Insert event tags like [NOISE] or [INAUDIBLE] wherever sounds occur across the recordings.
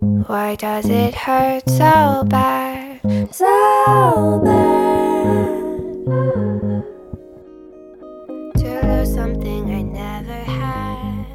Why does it hurt so bad? So bad. To lose something I never had.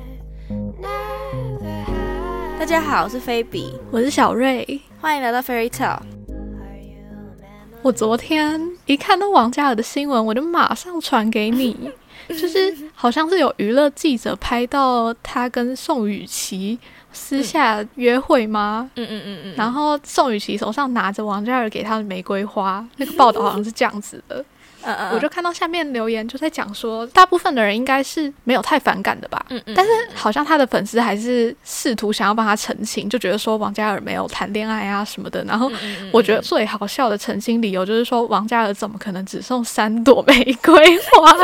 Never had. 大家好，我是菲比，我是小瑞。欢迎来到 Fairy Tale。Are you a memory? 我昨天一看到王嘉尔的新闻，我就马上传给你，就是好像是有娱乐记者拍到他跟宋雨琦私下约会吗？嗯嗯嗯嗯，然后宋雨琦手上拿着王嘉尔给他的玫瑰花，那个报道好像是这样子的。[LAUGHS] 嗯嗯，我就看到下面留言就在讲说，大部分的人应该是没有太反感的吧。嗯嗯，但是好像他的粉丝还是试图想要帮他澄清，就觉得说王嘉尔没有谈恋爱啊什么的。然后嗯我觉得最好笑的澄清理由就是说，王嘉尔怎么可能只送三朵玫瑰花？[LAUGHS]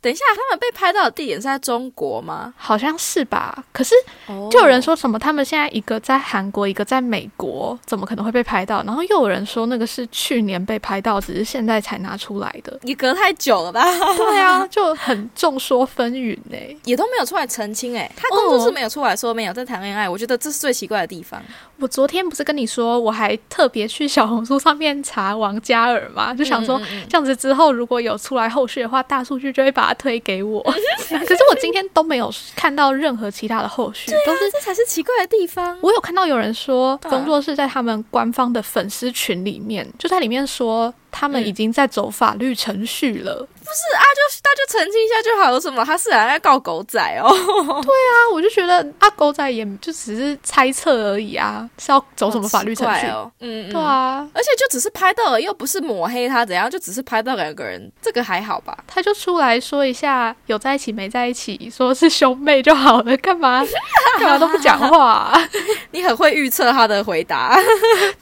等一下，他们被拍到的地点是在中国吗？好像是吧？可是哦就有人说什么他们现在一个在韩国，一个在美国，怎么可能会被拍到？然后又有人说那个是去年被拍到，只是现在才拿出来的。你隔太久了吧？对啊，就很众说纷纭呢、[LAUGHS] 也都没有出来澄清哎，他工作室没有出来说没有在谈恋爱，我觉得这是最奇怪的地方。我昨天不是跟你说，我还特别去小红书上面查王嘉尔嘛，就想说这样子之后如果有出来后续的话，大数据就会把它推给我。[LAUGHS] 可是我今天都没有看到任何其他的后续，都是这才是奇怪的地方。我有看到有人说，工作室在他们官方的粉丝群里面，就在里面说他们已经在走法律程序了。不是啊，就大家澄清一下就好，有什么？他是来告狗仔哦。[LAUGHS] 对啊，我就觉得啊，狗仔也就只是猜测而已啊，是要走什么法律程序？哦？嗯，嗯对。啊，而且就只是拍到而已，又不是抹黑他怎样，就只是拍到两个人，这个还好吧？他就出来说一下有在一起没在一起，说是兄妹就好了，干嘛 [LAUGHS] 干嘛都不讲话啊、[LAUGHS] 你很会预测他的回答。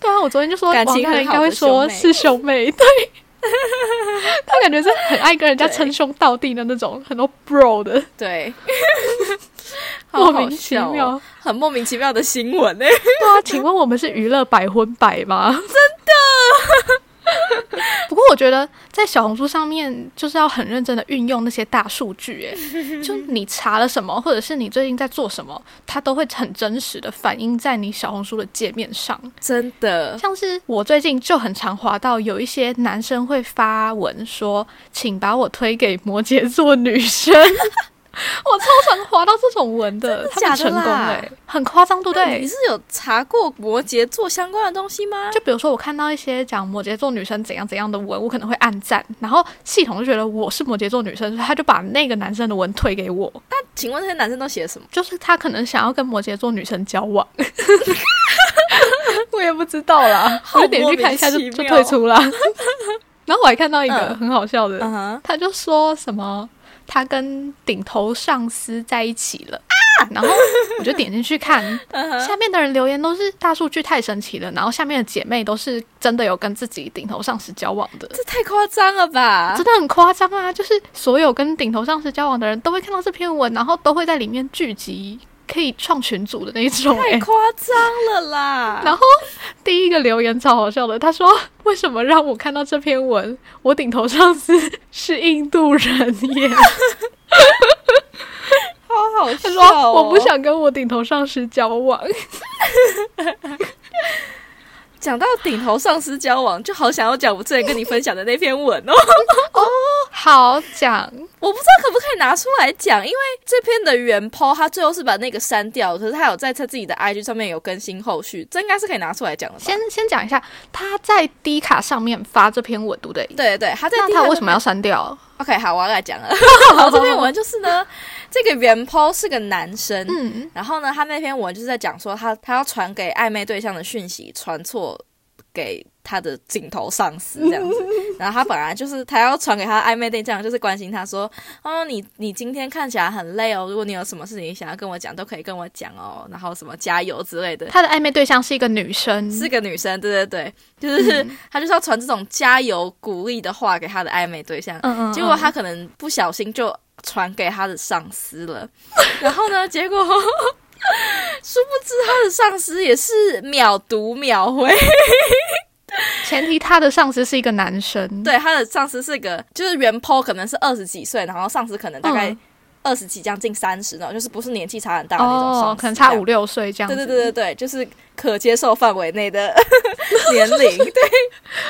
对啊，我昨天就说感情王嘉尔应该会说是兄妹，对。[LAUGHS] 他感觉是很爱跟人家称兄道弟的那种，很多 bro 的，对，[LAUGHS] 莫名其妙。很莫名其妙的新闻呢。欸对啊，请问我们是娱乐百分百吗？[LAUGHS] 我觉得在小红书上面就是要很认真的运用那些大数据，哎，[LAUGHS] 就你查了什么，或者是你最近在做什么，它都会很真实的反映在你小红书的界面上。真的，像是我最近就很常滑到有一些男生会发文说，请把我推给摩羯座女生。[LAUGHS] [LAUGHS] 我超常滑到这种文的，他们成功哎、很夸张，对不对？你是有查过摩羯座相关的东西吗？就比如说，我看到一些讲摩羯座女生怎样怎样的文，我可能会暗赞，然后系统就觉得我是摩羯座女生，所以他就把那个男生的文推给我，[LAUGHS] 那请问那些男生都写什么？就是他可能想要跟摩羯座女生交往。我也不知道啦，我就点进去看一下就退出啦。[LAUGHS] 然后我还看到一个嗯很好笑的，他就说什么他跟顶头上司在一起了。然后我就点进去看，[LAUGHS] 下面的人留言都是大数据太神奇了，然后下面的姐妹都是真的有跟自己顶头上司交往的，这太夸张了吧真？的很夸张啊！就是所有跟顶头上司交往的人都会看到这篇文，然后都会在里面聚集，可以创群组的那一种、欸。太夸张了啦！[LAUGHS] 然后第一个留言超好笑的，他说：“为什么让我看到这篇文？我顶头上司是印度人耶。[LAUGHS] ”好好笑、他说：“哦，我不想跟我顶头上司交往。[LAUGHS] 讲到顶头上司交往，就好想要讲我之前跟你分享的那篇文哦。”好讲，我不知道可不可以拿出来讲，因为这篇的原 po 他最后是把那个删掉，可是他有在他自己的 IG 上面有更新后续，这应该是可以拿出来讲的吧？先先讲一下，他在 D 卡上面发这篇文，对不对？对对对，他在那 D 他卡为什么要删掉？？OK，好，我要来讲了。[LAUGHS] 好，这篇文就是呢，这个原 po 是个男生，嗯，然后呢，他那篇文就是在讲说他他要传给暧昧对象的讯息传错给他的镜头上司这样子，[LAUGHS] 然后他本来就是他要传给他的暧昧对象，就是关心他说，哦，你你今天看起来很累哦，如果你有什么事情想要跟我讲，都可以跟我讲哦，然后什么加油之类的。他的暧昧对象是一个女生，是个女生，对对对，就是、嗯他就是要传这种加油鼓励的话给他的暧昧对象，嗯嗯，结果他可能不小心就传给他的上司了，[LAUGHS] 然后呢，结果 [LAUGHS] 殊不知他的上司也是秒读秒回，前提他的上司是一个男生，对，他的上司是个就是原 po 可能是二十几岁，然后上司可能大概嗯二十几将近三十那种，就是不是年纪差很大的那种上司，哦，可能差五六岁这样子。对对对对对，就是可接受范围内的 [LAUGHS] 年龄。对，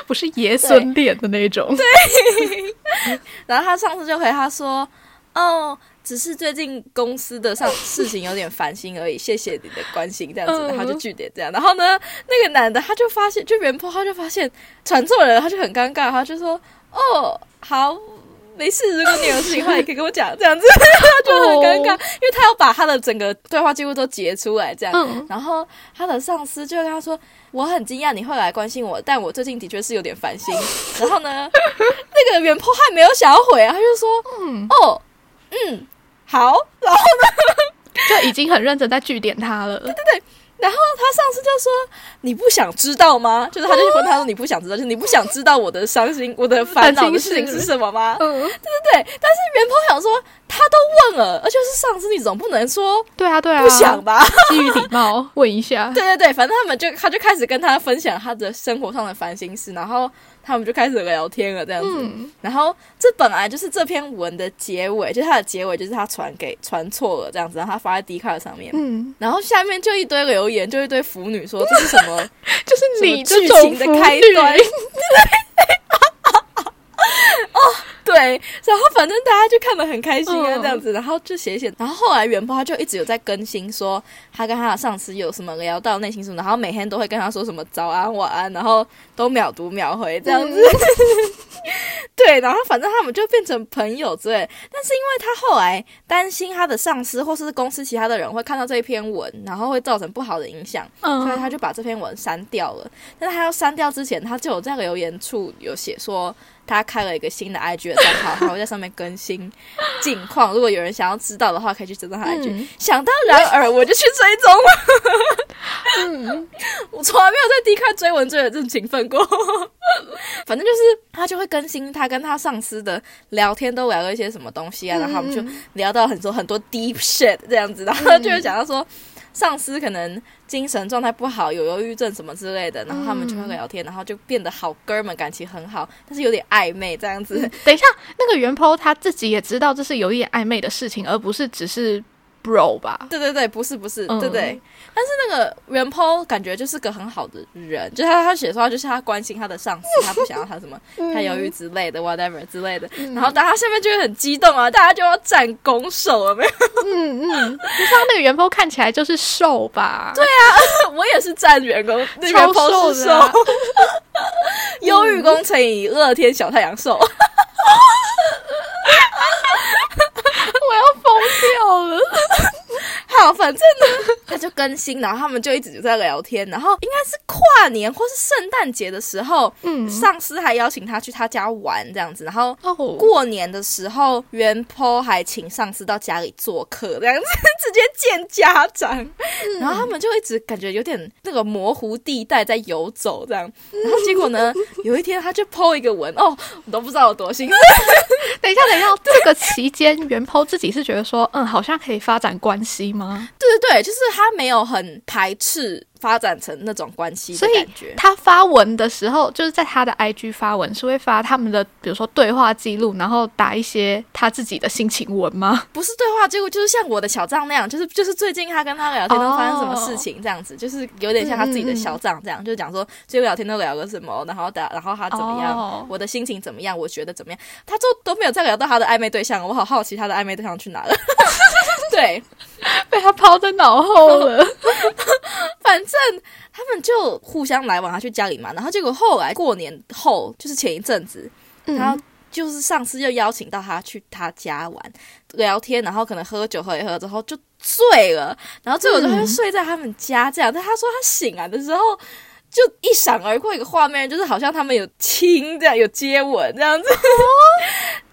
不是爷孙恋的那种。对，[LAUGHS] 然后他上司就回他说：“哦，只是最近公司的上事情有点烦心而已，谢谢你的关心。”这样子，嗯然后就拒点这样。然后呢，那个男的他就发现，就原坡他就发现传错人，他就很尴尬，他就说：“哦，好。”没事，如果你有事情的话，也可以跟我讲，这样子 [LAUGHS] 他就很尴尬，哦因为他要把他的整个对话记录都截出来，这样。嗯，然后他的上司就跟他说：“我很惊讶你会来关心我，但我最近的确是有点烦心。”然后呢，那个原坡还没有想要回啊，他就说：“嗯哦，嗯，好。”然后呢就已经很认真在据点他了。对对对然后他上次就说：“你不想知道吗？”就是他就问他说：“你不想知道，就是你不想知道我的伤心、我的烦恼的事情是什么吗？”嗯，对对对。但是袁鹏想说，他都问了，而且是上司，你总不能说对啊，对啊，不想吧？基于礼貌问一下。[LAUGHS] 对对对，反正他们就他就开始跟他分享他的生活上的烦心事，然后他们就开始聊天了，这样子。嗯，然后这本来就是这篇文的结尾，就是它的结尾就是他传给传错了这样子，然后他发在 d 卡上面，嗯，然后下面就一堆留言，就一堆腐女说这是什么 [LAUGHS] 就是你剧这种情的开端。[LAUGHS] 然后反正大家就看得很开心啊，嗯这样子，然后就写写，然后后来元波他就一直有在更新说他跟他的上司有什么聊到内心什么，然后每天都会跟他说什么早安晚安，然后都秒读秒回这样子。[LAUGHS] 对，然后反正他们就变成朋友之类。但是因为他后来担心他的上司或是公司其他的人会看到这一篇文，然后会造成不好的影响，所以嗯，他就把这篇文删掉了。但是他要删掉之前，他就有在留言处有写说，他开了一个新的 IG 的账号，[LAUGHS] 他会在上面更新近况。如果有人想要知道的话，可以去追踪他的 IG。嗯想当然而，我就去追踪了。嗯，[LAUGHS] 我从来没有在 D 卡追文追的这么勤奋过。[LAUGHS] 反正就是他就会更新他跟他上司的聊天，都聊了一些什么东西啊，然后我们就聊到很多很多 deep shit 这样子，然后就会讲到说。上司可能精神状态不好，有忧郁症什么之类的，然后他们就会聊天，然后就变得好哥们，感情很好，但是有点暧昧这样子。等一下，那个袁坡他自己也知道这是有一点暧昧的事情，而不是只是 bro 吧？对对对，不是不是，嗯对对。但是那个袁坡感觉就是个很好的人，就是他他写说就是他关心他的上司，他不想要他什么 [LAUGHS] 他犹豫之类的 whatever 之类的。然后大家下面就会很激动啊，大家就要站拱手了没有？嗯嗯，不是他那个袁坡看起来就是瘦吧？对啊，[LAUGHS] 我也是站员工，那超袁坡是瘦 [LAUGHS] 忧郁工程以乐天小太阳瘦。我要疯掉了。好，反正呢，[LAUGHS] 他就更新，然后他们就一直就在聊天，然后应该是跨年或是圣诞节的时候，嗯，上司还邀请他去他家玩这样子，然后哦，过年的时候，袁坡还请上司到家里做客，这样子 [LAUGHS] 直接见家长，然后他们就一直感觉有点那个模糊地带在游走这样，然后结果呢，[LAUGHS] 有一天他就 po 一个文，哦，我都不知道有多心。酸，等一下，等一下，这个期间袁坡自己是觉得说，嗯，好像可以发展关系吗？对对对，就是他没有很排斥发展成那种关系的所以感觉。他发文的时候，就是在他的 IG 发文，是会发他们的，比如说对话记录，然后打一些他自己的心情文吗？[LAUGHS] 不是对话记录，就是像我的小账那样，就是就是最近他跟他聊天都发生什么事情这样子就是有点像他自己的小账这样，就是讲说最近聊天都聊了什么，然后打然后他怎么样，哦我的心情怎么样，我觉得怎么样，他就都没有再聊到他的暧昧对象，我好好奇他的暧昧对象去哪了。[LAUGHS] 对，被他抛在脑后了。[LAUGHS] 反正他们就互相来往，他去家里嘛，然后结果后来过年后，就是前一阵子，然后就是上司又邀请到他去他家玩聊天，然后可能喝酒喝一喝之后就醉了，然后醉了之后他就睡在他们家这样。但他说他醒来的时候。就一闪而过一个画面，就是好像他们有亲这样，有接吻这样子。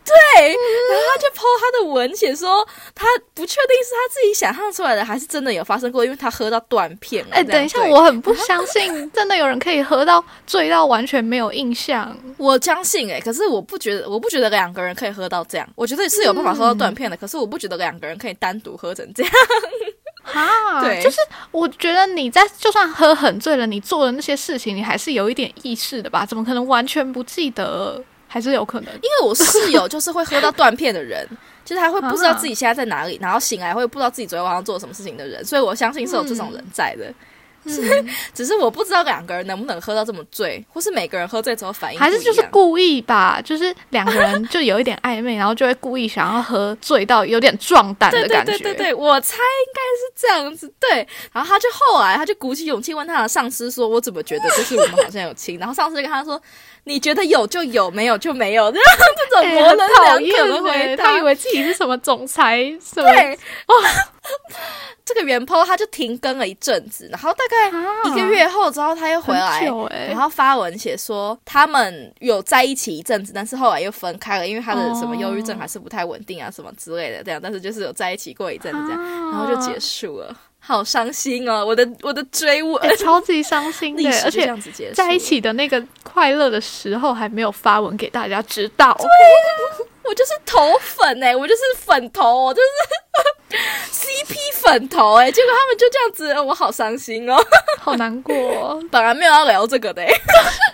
对，然后他就 po 他的文写说，他不确定是他自己想象出来的，还是真的有发生过，因为他喝到断片了。哎、等一下，我很不相信，[LAUGHS] 真的有人可以喝到醉到完全没有印象。我相信哎、可是我不觉得，我不觉得两个人可以喝到这样。我觉得是有办法喝到断片的，可是我不觉得两个人可以单独喝成这样。哈，[LAUGHS] 对就是我觉得你在就算喝很醉了，你做的那些事情，你还是有一点意识的吧？怎么可能完全不记得？还是有可能。因为我室友就是会喝到断片的人，[LAUGHS] 就是他会不知道自己现在在哪里，然后醒来会不知道自己昨天晚上做了什么事情的人，所以我相信是有这种人在的。嗯，[LAUGHS] 只是我不知道两个人能不能喝到这么醉，或是每个人喝醉之后反应还是就是故意吧，就是两个人就有一点暧昧，然后就会故意想要喝醉到有点壮胆的感觉。对对对，我猜应该是这样子。对，然后他就后来他就鼓起勇气问他的上司说：“我怎么觉得就是我们好像有亲？”然后上司就跟他说：“你觉得有就有，没有就没有。”这样这种哎模棱两可的回欸答，他以为自己是什么总裁什么对，[LAUGHS] 这个原 po 他就停更了一阵子，然后大概一个月后之后他又回来然后发文写说他们有在一起一阵子，但是后来又分开了，因为他的什么忧郁症还是不太稳定啊，什么之类的这样，但是就是有在一起过一阵子这样，然后就结束了，好伤心哦，我的我的追吻，哎超级伤心 [LAUGHS] 而且在一起的那个快乐的时候还没有发文给大家知道。我就是头粉哎、我就是粉头，我就是 [LAUGHS] CP 粉头哎、结果他们就这样子，我好伤心哦。[LAUGHS] 好难过哦、本来没有要聊这个的、欸，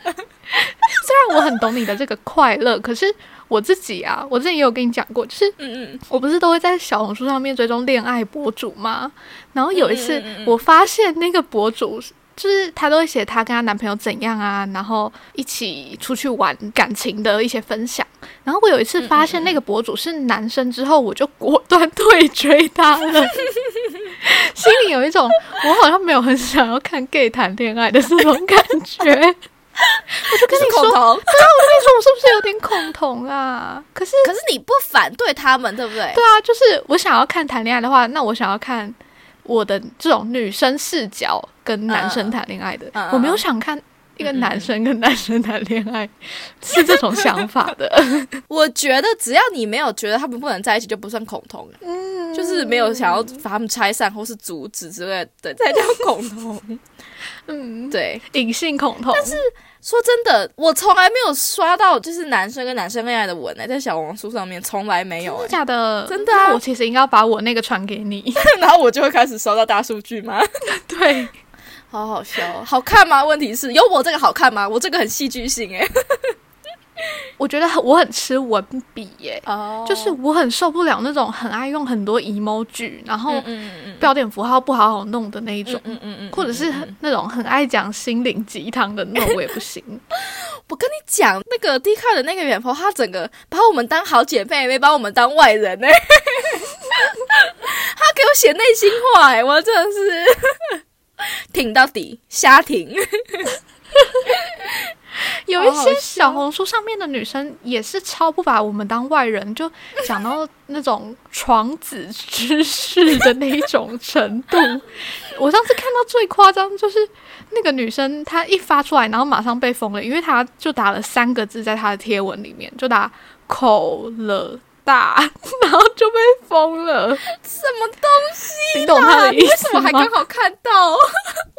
虽然我很懂你的这个快乐，可是我自己啊，我之前也有跟你讲过，就是嗯嗯，我不是都会在小红书上面追踪恋爱博主吗？然后有一次我发现那个博主。就是她都会写她跟她男朋友怎样啊，然后一起出去玩感情的一些分享。然后我有一次发现那个博主是男生之后，我就果断退追他了，[LAUGHS] 心里有一种我好像没有很想要看 gay 谈恋爱的这种感觉。[LAUGHS] 我就跟你说，对啊，我跟你说，我是不是有点恐同啊？可是，可是你不反对他们，对不对？对啊，就是我想要看谈恋爱的话，那我想要看我的这种女生视角跟男生谈恋爱的，我没有想看一个男生跟男生谈恋爱，是这种想法的。[LAUGHS] 我觉得只要你没有觉得他们不能在一起，就不算恐同，嗯，就是没有想要把他们拆散或是阻止之类的，才叫恐同。嗯，对，隐性恐同，但是说真的，我从来没有刷到就是男生跟男生恋爱的文呢、在小红书上面从来没有、欸。假的，真的啊我其实应该把我那个传给你。[LAUGHS] 然后我就会开始收到大数据吗？[LAUGHS] 对，好好笑哦，好看吗？问题是有我这个好看吗？我这个很戏剧性哎、[LAUGHS] 我觉得很我很吃文笔耶。哦就是我很受不了那种很爱用很多 emoji，然后标点符号不好好弄的那一种，嗯嗯嗯，或者是很那种很爱讲心灵鸡汤的那种，我也不行。[LAUGHS] 我跟你讲，那个 D 卡的那个远婆，他整个把我们当好姐妹，没把我们当外人呢、[LAUGHS] 他给我写内心话哎、我真的是挺到底，瞎挺。有一些小红书上面的女生也是超不把我们当外人，就讲到那种床子之事的那一种程度。我上次看到最夸张就是那个女生，她一发出来，然后马上被封了，因为她就打了三个字在她的贴文里面，就打口了大，[LAUGHS] 然后就被封了。什么东西你懂她的意你为什么还刚？好看到？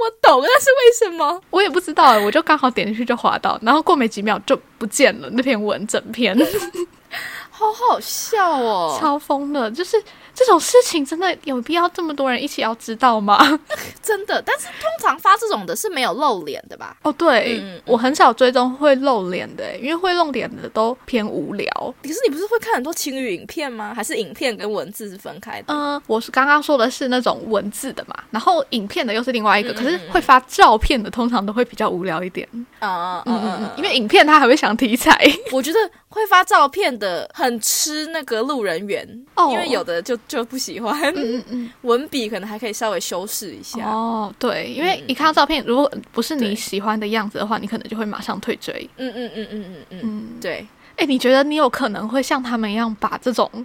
我懂，但是为什么？我也不知道，我就刚好点进去就滑到，然后过没几秒就不见了那篇文整篇。[LAUGHS] 好好笑哦！超疯的，就是这种事情真的有必要这么多人一起要知道吗？[LAUGHS] 真的，但是通常发这种的是没有露脸的吧？哦，对，嗯嗯我很少追踪会露脸的，因为会露脸的都偏无聊。可是你不是会看很多情侣影片吗？还是影片跟文字是分开的？嗯、我是刚刚说的是那种文字的嘛，然后影片的又是另外一个，嗯嗯可是会发照片的通常都会比较无聊一点。啊嗯嗯嗯，因为影片它还会想题材。我觉得会发照片的很吃那个路人缘，哦因为有的就就不喜欢，嗯嗯嗯。文笔可能还可以稍微修饰一下。哦，对，因为嗯一看到照片，如果不是你喜欢的样子的话，你可能就会马上退追。嗯嗯嗯嗯嗯嗯，嗯，对，哎，你觉得你有可能会像他们一样把这种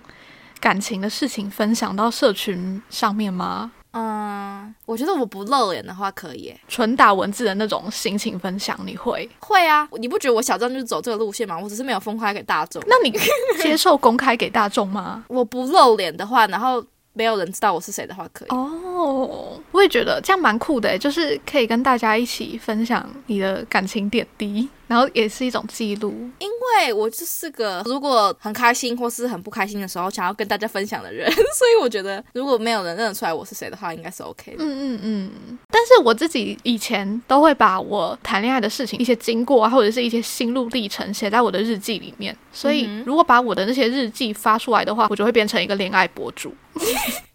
感情的事情分享到社群上面吗？嗯，我觉得我不露脸的话可以耶，纯打文字的那种心情分享，你会？会啊。你不觉得我小张就是走这个路线吗？我只是没有公开给大众。那你接受公开给大众吗？[LAUGHS] 我不露脸的话，然后没有人知道我是谁的话，可以。哦，我也觉得这样蛮酷的欸，就是可以跟大家一起分享你的感情点滴，然后也是一种记录。因为我就是个如果很开心或是很不开心的时候，想要跟大家分享的人，[LAUGHS] 所以我觉得如果没有人认得出来我是谁的话，应该是 OK 的。嗯嗯嗯。但是我自己以前都会把我谈恋爱的事情、一些经过啊，或者是一些心路历程写在我的日记里面。所以如果把我的那些日记发出来的话，我就会变成一个恋爱博主。[LAUGHS]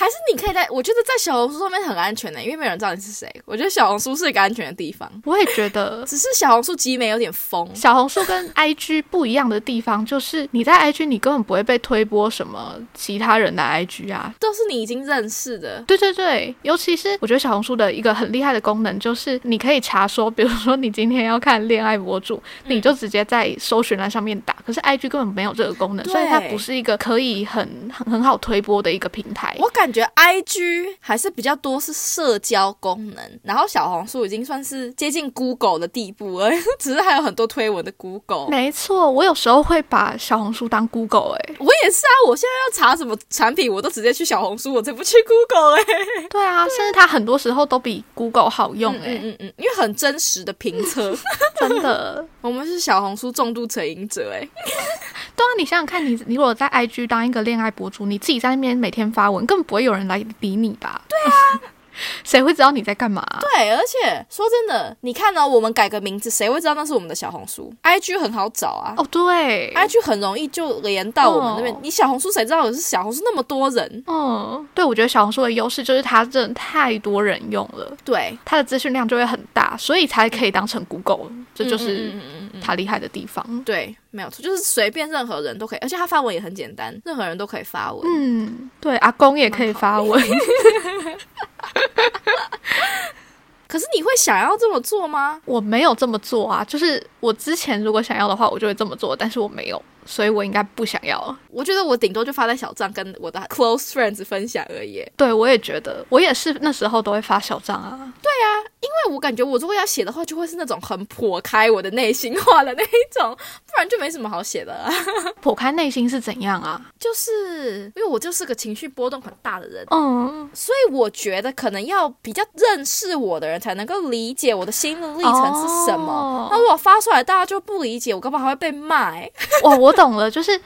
还是你可以在，我觉得在小红书上面很安全的，因为没有人知道你是谁。我觉得小红书是一个安全的地方，我也觉得只是小红书集美有点疯。小红书跟 IG 不一样的地方，就是你在 IG 你根本不会被推播什么其他人的 IG 啊。都是你已经认识的，对对对，尤其是我觉得小红书的一个很厉害的功能，就是你可以查说，比如说你今天要看恋爱博主，嗯你就直接在搜寻栏上面打。可是 IG 根本没有这个功能，所以它不是一个可以很很很好推播的一个平台。我感觉 I G 还是比较多是社交功能，然后小红书已经算是接近 Google 的地步了，[LAUGHS] 只是还有很多推文的 Google。没错，我有时候会把小红书当 Google 哎、我也是啊，我现在要查什么产品，我都直接去小红书，我才不去 [LAUGHS] Google 哎、对啊，甚至它很多时候都比 Google 好用嗯哎、嗯嗯嗯，因为很真实的评测，[LAUGHS] 真的。我们是小红书重度成瘾者哎、对啊，你想想看你，你如果在 IG 当一个恋爱博主，你自己在那边每天发文，根本不会有人来理你吧？[LAUGHS] 对啊，[LAUGHS] 谁会知道你在干嘛？对，而且说真的，你看呢、我们改个名字，谁会知道那是我们的小红书？IG 很好找啊。哦，对，IG 很容易就连到我们那边，哦你小红书谁知道我是小红书那么多人？嗯，对，我觉得小红书的优势就是它真的太多人用了，对，它的资讯量就会很大，所以才可以当成 Google，这就是它厉害的地方。对，没有错，就是随便任何人都可以，而且他发文也很简单，任何人都可以发文。嗯，对，阿公也可以发文，[LAUGHS] [LAUGHS] 可是你会想要这么做吗？我没有这么做啊，就是我之前如果想要的话，我就会这么做，但是我没有，所以我应该不想要。我觉得我顶多就发在小账跟我的 close friends 分享而已。对，我也觉得，我也是那时候都会发小账啊。因为我感觉我如果要写的话，就会是那种很剖开我的内心话的那一种，不然就没什么好写的啊。[LAUGHS] 剖开内心是怎样啊？就是因为我就是个情绪波动很大的人，嗯，所以我觉得可能要比较认识我的人才能够理解我的心路历程是什么。哦那如果发出来大家就不理解，我干嘛还会被骂、欸。哇，我懂了，就是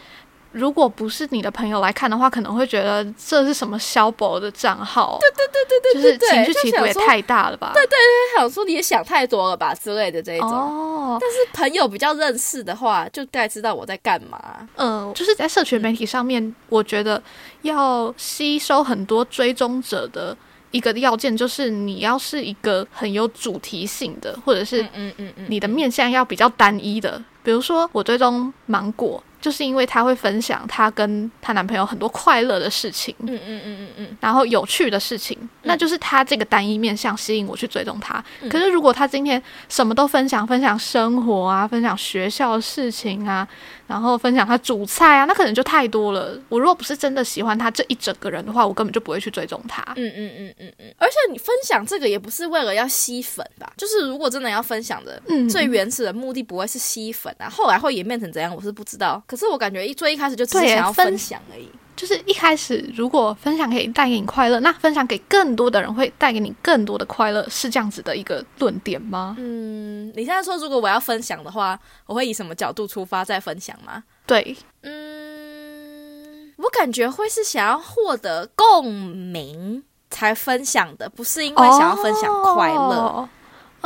如果不是你的朋友来看的话，可能会觉得这是什么消薄的账号，对对对对对就是情绪起伏也太大了吧？对对，对想说你也想太多了吧之类的这一种。哦，但是朋友比较认识的话，就大概知道我在干嘛。嗯，就是在社群媒体上面，我觉得要吸收很多追踪者的。一个要件就是你要是一个很有主题性的，或者是嗯嗯嗯你的面向要比较单一的。比如说，我追踪芒果，就是因为她会分享她跟她男朋友很多快乐的事情，嗯嗯嗯嗯嗯，然后有趣的事情，那就是她这个单一面向吸引我去追踪她。嗯可是如果她今天什么都分享，分享生活啊，分享学校的事情啊，然后分享她煮菜啊，那可能就太多了。我如果不是真的喜欢她这一整个人的话，我根本就不会去追踪她。嗯嗯嗯嗯嗯，而且你分享这个也不是为了要吸粉吧？就是如果真的要分享的，嗯最原始的目的不会是吸粉啊，后来会演变成怎样，我是不知道。可是我感觉一最一开始就只是想要分分享而已。就是一开始如果分享可以带给你快乐，那分享给更多的人会带给你更多的快乐，是这样子的一个论点吗？嗯，你现在说如果我要分享的话，我会以什么角度出发再分享吗？对，嗯，我感觉会是想要获得共鸣才分享的，不是因为想要分享快乐。哦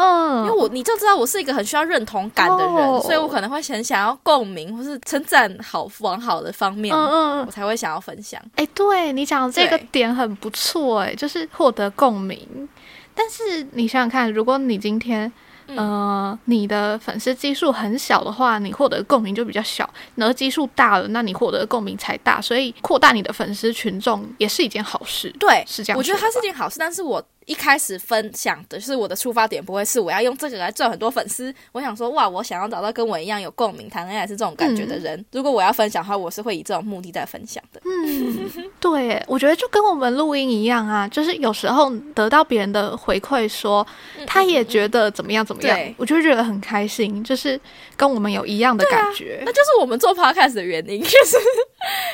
嗯，因为我你就知道我是一个很需要认同感的人，哦所以我可能会很想要共鸣或是称赞好往好的方面，嗯嗯我才会想要分享。哎、对你讲的这个点很不错，哎，就是获得共鸣。但是你想想看，如果你今天，嗯呃，你的粉丝基数很小的话，你获得共鸣就比较小；你的基数大了，那你获得共鸣才大。所以扩大你的粉丝群众也是一件好事。对，是这样我觉得它是件好事，但是我一开始分享的就是我的出发点不会是我要用这个来赚很多粉丝。我想说，哇，我想要找到跟我一样有共鸣、谈恋爱是这种感觉的人。如果我要分享的话，我是会以这种目的在分享的。嗯对，我觉得就跟我们录音一样啊，就是有时候得到别人的回馈说，他也觉得怎么样怎么样对，我就会觉得很开心，就是跟我们有一样的感觉。那就是我们做 podcast 的原因，就是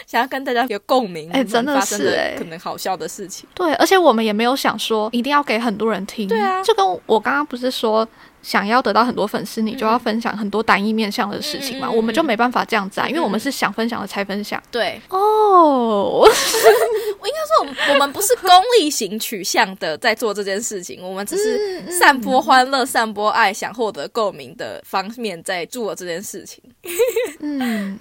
想要跟大家有共鸣。哎真的是哎可能好笑的事情。对，而且我们也没有想说一定要给很多人听。对啊就跟我刚刚不是说。想要得到很多粉丝，你就要分享很多单一面向的事情嘛，我们就没办法这样子啊，因为我们是想分享的才分享。对，哦，我应该说，我们我们不是功利型取向的在做这件事情，我们只是散播欢乐、散播爱、想获得共鸣的方面在做这件事情。嗯，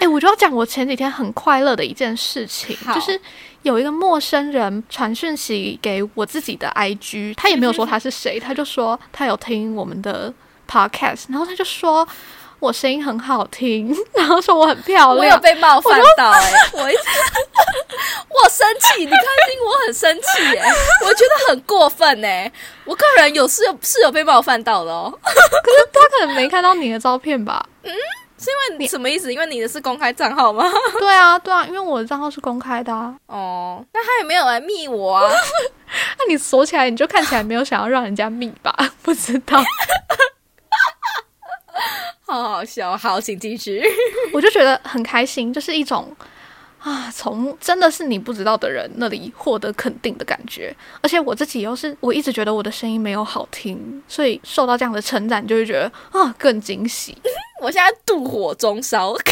哎、我就要讲我前几天很快乐的一件事情，好就是有一个陌生人传讯息给我自己的 IG，他也没有说他是谁，他就说他有听我们的 podcast，然后他就说我声音很好听，[LAUGHS] 然后说我很漂亮我有。被冒犯到哎、我一直我生气，你看听我很生气哎、我觉得很过分哎、我个人有是有是有被冒犯到的哦，可是他可能没看到你的照片吧？是因为你什么意思？因为你的是公开账号吗？[LAUGHS] 对啊，对啊，因为我的账号是公开的啊。哦，那他也没有来密我啊。[LAUGHS] 那你锁起来，你就看起来没有想要让人家密吧？[LAUGHS] 不知道。好好笑，好，请继续。我就觉得很开心，就是一种啊，从真的是你不知道的人那里获得肯定的感觉。而且我自己又是我一直觉得我的声音没有好听，所以受到这样的称赞，就会觉得啊更惊喜，[LAUGHS] 我现在妒火中烧，[LAUGHS]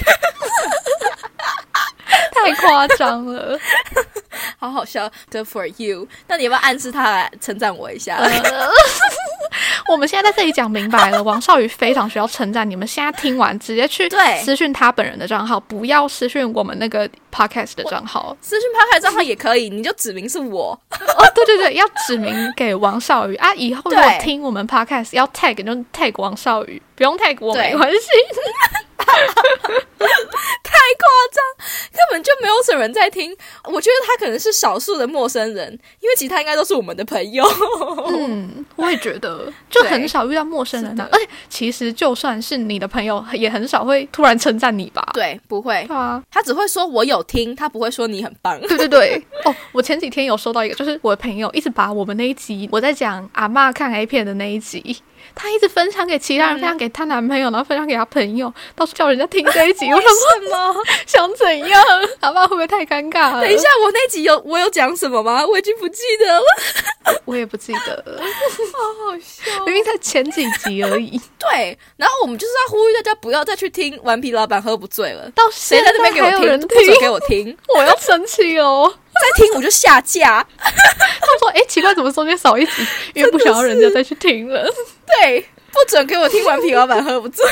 太夸张了。[LAUGHS] 好好笑，Good for you。那你要不要暗示他来称赞我一下？呃，我们现在在这里讲明白了，王少宇非常需要称赞。你们现在听完，直接去对私讯他本人的账号，不要私讯我们那个 podcast 的账号。私讯 podcast 账号也可以，你就指明是我。哦，对对对，要指明给王少宇啊！以后如果听我们 podcast 要 tag 就 tag 王少宇，不用 tag 我没关系。[LAUGHS] [LAUGHS] 太夸张，根本就没有什么人在听。我觉得他可能是少数的陌生人，因为其他应该都是我们的朋友。嗯，我也觉得，[LAUGHS] 就很少遇到陌生人、啊而且其实就算是你的朋友，也很少会突然称赞你吧？对，不会，他只会说我有听，他不会说你很棒。对对对。[LAUGHS] 哦，我前几天有收到一个，就是我的朋友一直把我们那一集我在讲阿嬷看 A 片的那一集。他一直分享给其他人，嗯分享给她男朋友，然后分享给她朋友，到处叫人家听这一集。[LAUGHS] 我什么？[LAUGHS] 想怎样？阿爸会不会太尴尬了？等一下，我那集有我有讲什么吗？我已经不记得了，[LAUGHS] 我也不记得了，好好笑明明才前几集而已，对，然后我们就是要呼吁大家不要再去听《顽皮老板喝不醉》了。到现在谁在那边给我听？不准给我听！我要生气哦！再听我就下架。他们说：“哎、奇怪，怎么中间少一集？[LAUGHS] 因为不想要人家再去听了，对，不准给我听《完皮老板喝不醉》。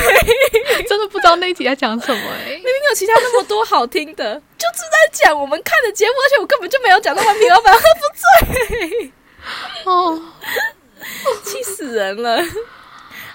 [LAUGHS] 真的不知道那一集在讲什么、哎，明明有其他那么多好听的，就是在讲我们看的节目，而且我根本就没有讲到顽皮老板喝不醉，哦，[LAUGHS] 气死人了，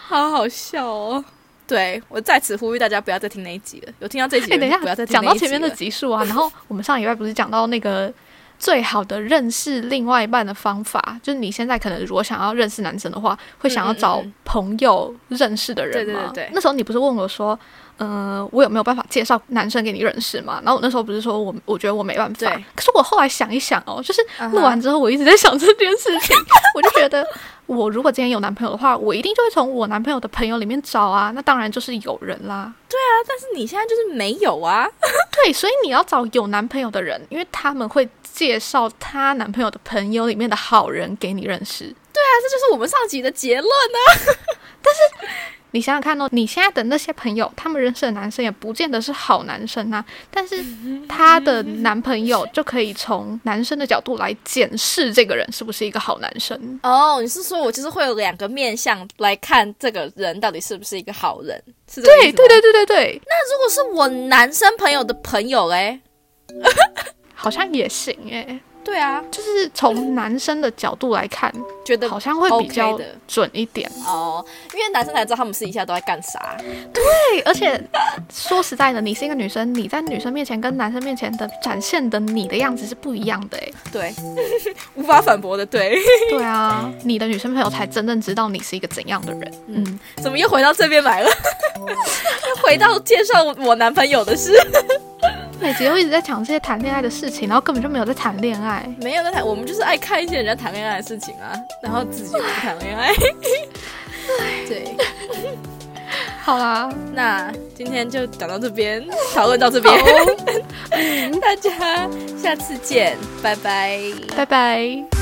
好好笑哦。对我在此呼吁大家不要再听那一集了，有听到这一集哎、等一下，不要再讲到前面的集数啊，然后我们上礼拜不是讲到那个最好的认识另外一半的方法，就是你现在可能如果想要认识男生的话，会想要找朋友认识的人对对吗？对对。那时候你不是问我说，呃，我有没有办法介绍男生给你认识嘛？然后我那时候不是说我我觉得我没办法对，可是我后来想一想哦，就是录完之后，我一直在想这件事情，[LAUGHS] 我就觉得我如果今天有男朋友的话，我一定就会从我男朋友的朋友里面找啊，那当然就是有人啦。对啊但是你现在就是没有啊，[LAUGHS] 对，所以你要找有男朋友的人，因为他们会介绍她男朋友的朋友里面的好人给你认识。对啊这就是我们上集的结论呢、你想想看哦，你现在的那些朋友，他们认识的男生也不见得是好男生啊，但是她的男朋友 [LAUGHS] 就可以从男生的角度来检视这个人是不是一个好男生。哦，你是说我就是会有两个面向来看这个人到底是不是一个好人？是这个意思吗对对对对对对，那如果是我男生朋友的朋友嘞，好像也行诶、对啊，就是从男生的角度来看，觉得好像会比较准一点。哦，因为男生才知道他们私底下都在干啥。对，而且说实在的，你是一个女生，你在女生面前跟男生面前的展现的你的样子是不一样的哎。对，[LAUGHS] 无法反驳的，对。对啊，[LAUGHS] 你的女生朋友才真正知道你是一个怎样的人。嗯，怎么又回到这边来了？[LAUGHS] 回到介绍我男朋友的事。每集都一直在讲这些谈恋爱的事情，然后根本就没有在谈恋爱。没有在谈，我们就是爱看一些人家谈恋爱的事情啊，然后自己不谈恋爱。对，[LAUGHS] 好啦，那今天就讲到这边，讨论到这边，[LAUGHS] 大家下次见，拜拜。拜拜。